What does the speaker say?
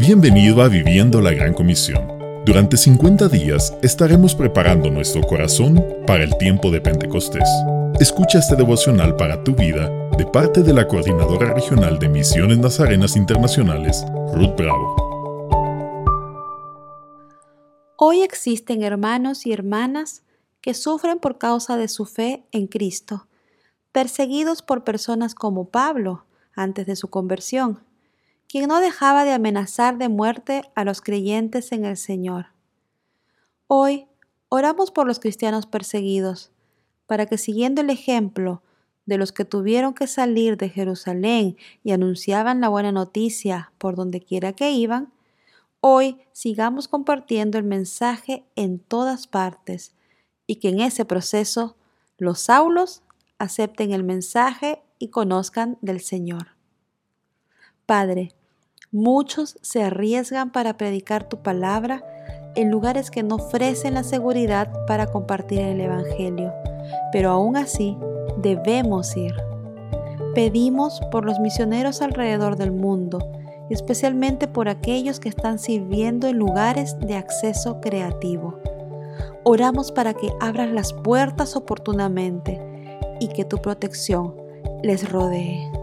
Bienvenido a Viviendo la Gran Comisión. Durante 50 días estaremos preparando nuestro corazón para el tiempo de Pentecostés. Escucha este devocional para tu vida de parte de la Coordinadora Regional de Misiones Nazarenas Internacionales, Ruth Bravo. Hoy existen hermanos y hermanas que sufren por causa de su fe en Cristo, perseguidos por personas como Pablo antes de su conversión quien no dejaba de amenazar de muerte a los creyentes en el Señor. Hoy oramos por los cristianos perseguidos, para que siguiendo el ejemplo de los que tuvieron que salir de Jerusalén y anunciaban la buena noticia por donde quiera que iban, hoy sigamos compartiendo el mensaje en todas partes y que en ese proceso los saulos acepten el mensaje y conozcan del Señor. Padre, Muchos se arriesgan para predicar tu palabra en lugares que no ofrecen la seguridad para compartir el Evangelio, pero aún así debemos ir. Pedimos por los misioneros alrededor del mundo, especialmente por aquellos que están sirviendo en lugares de acceso creativo. Oramos para que abras las puertas oportunamente y que tu protección les rodee.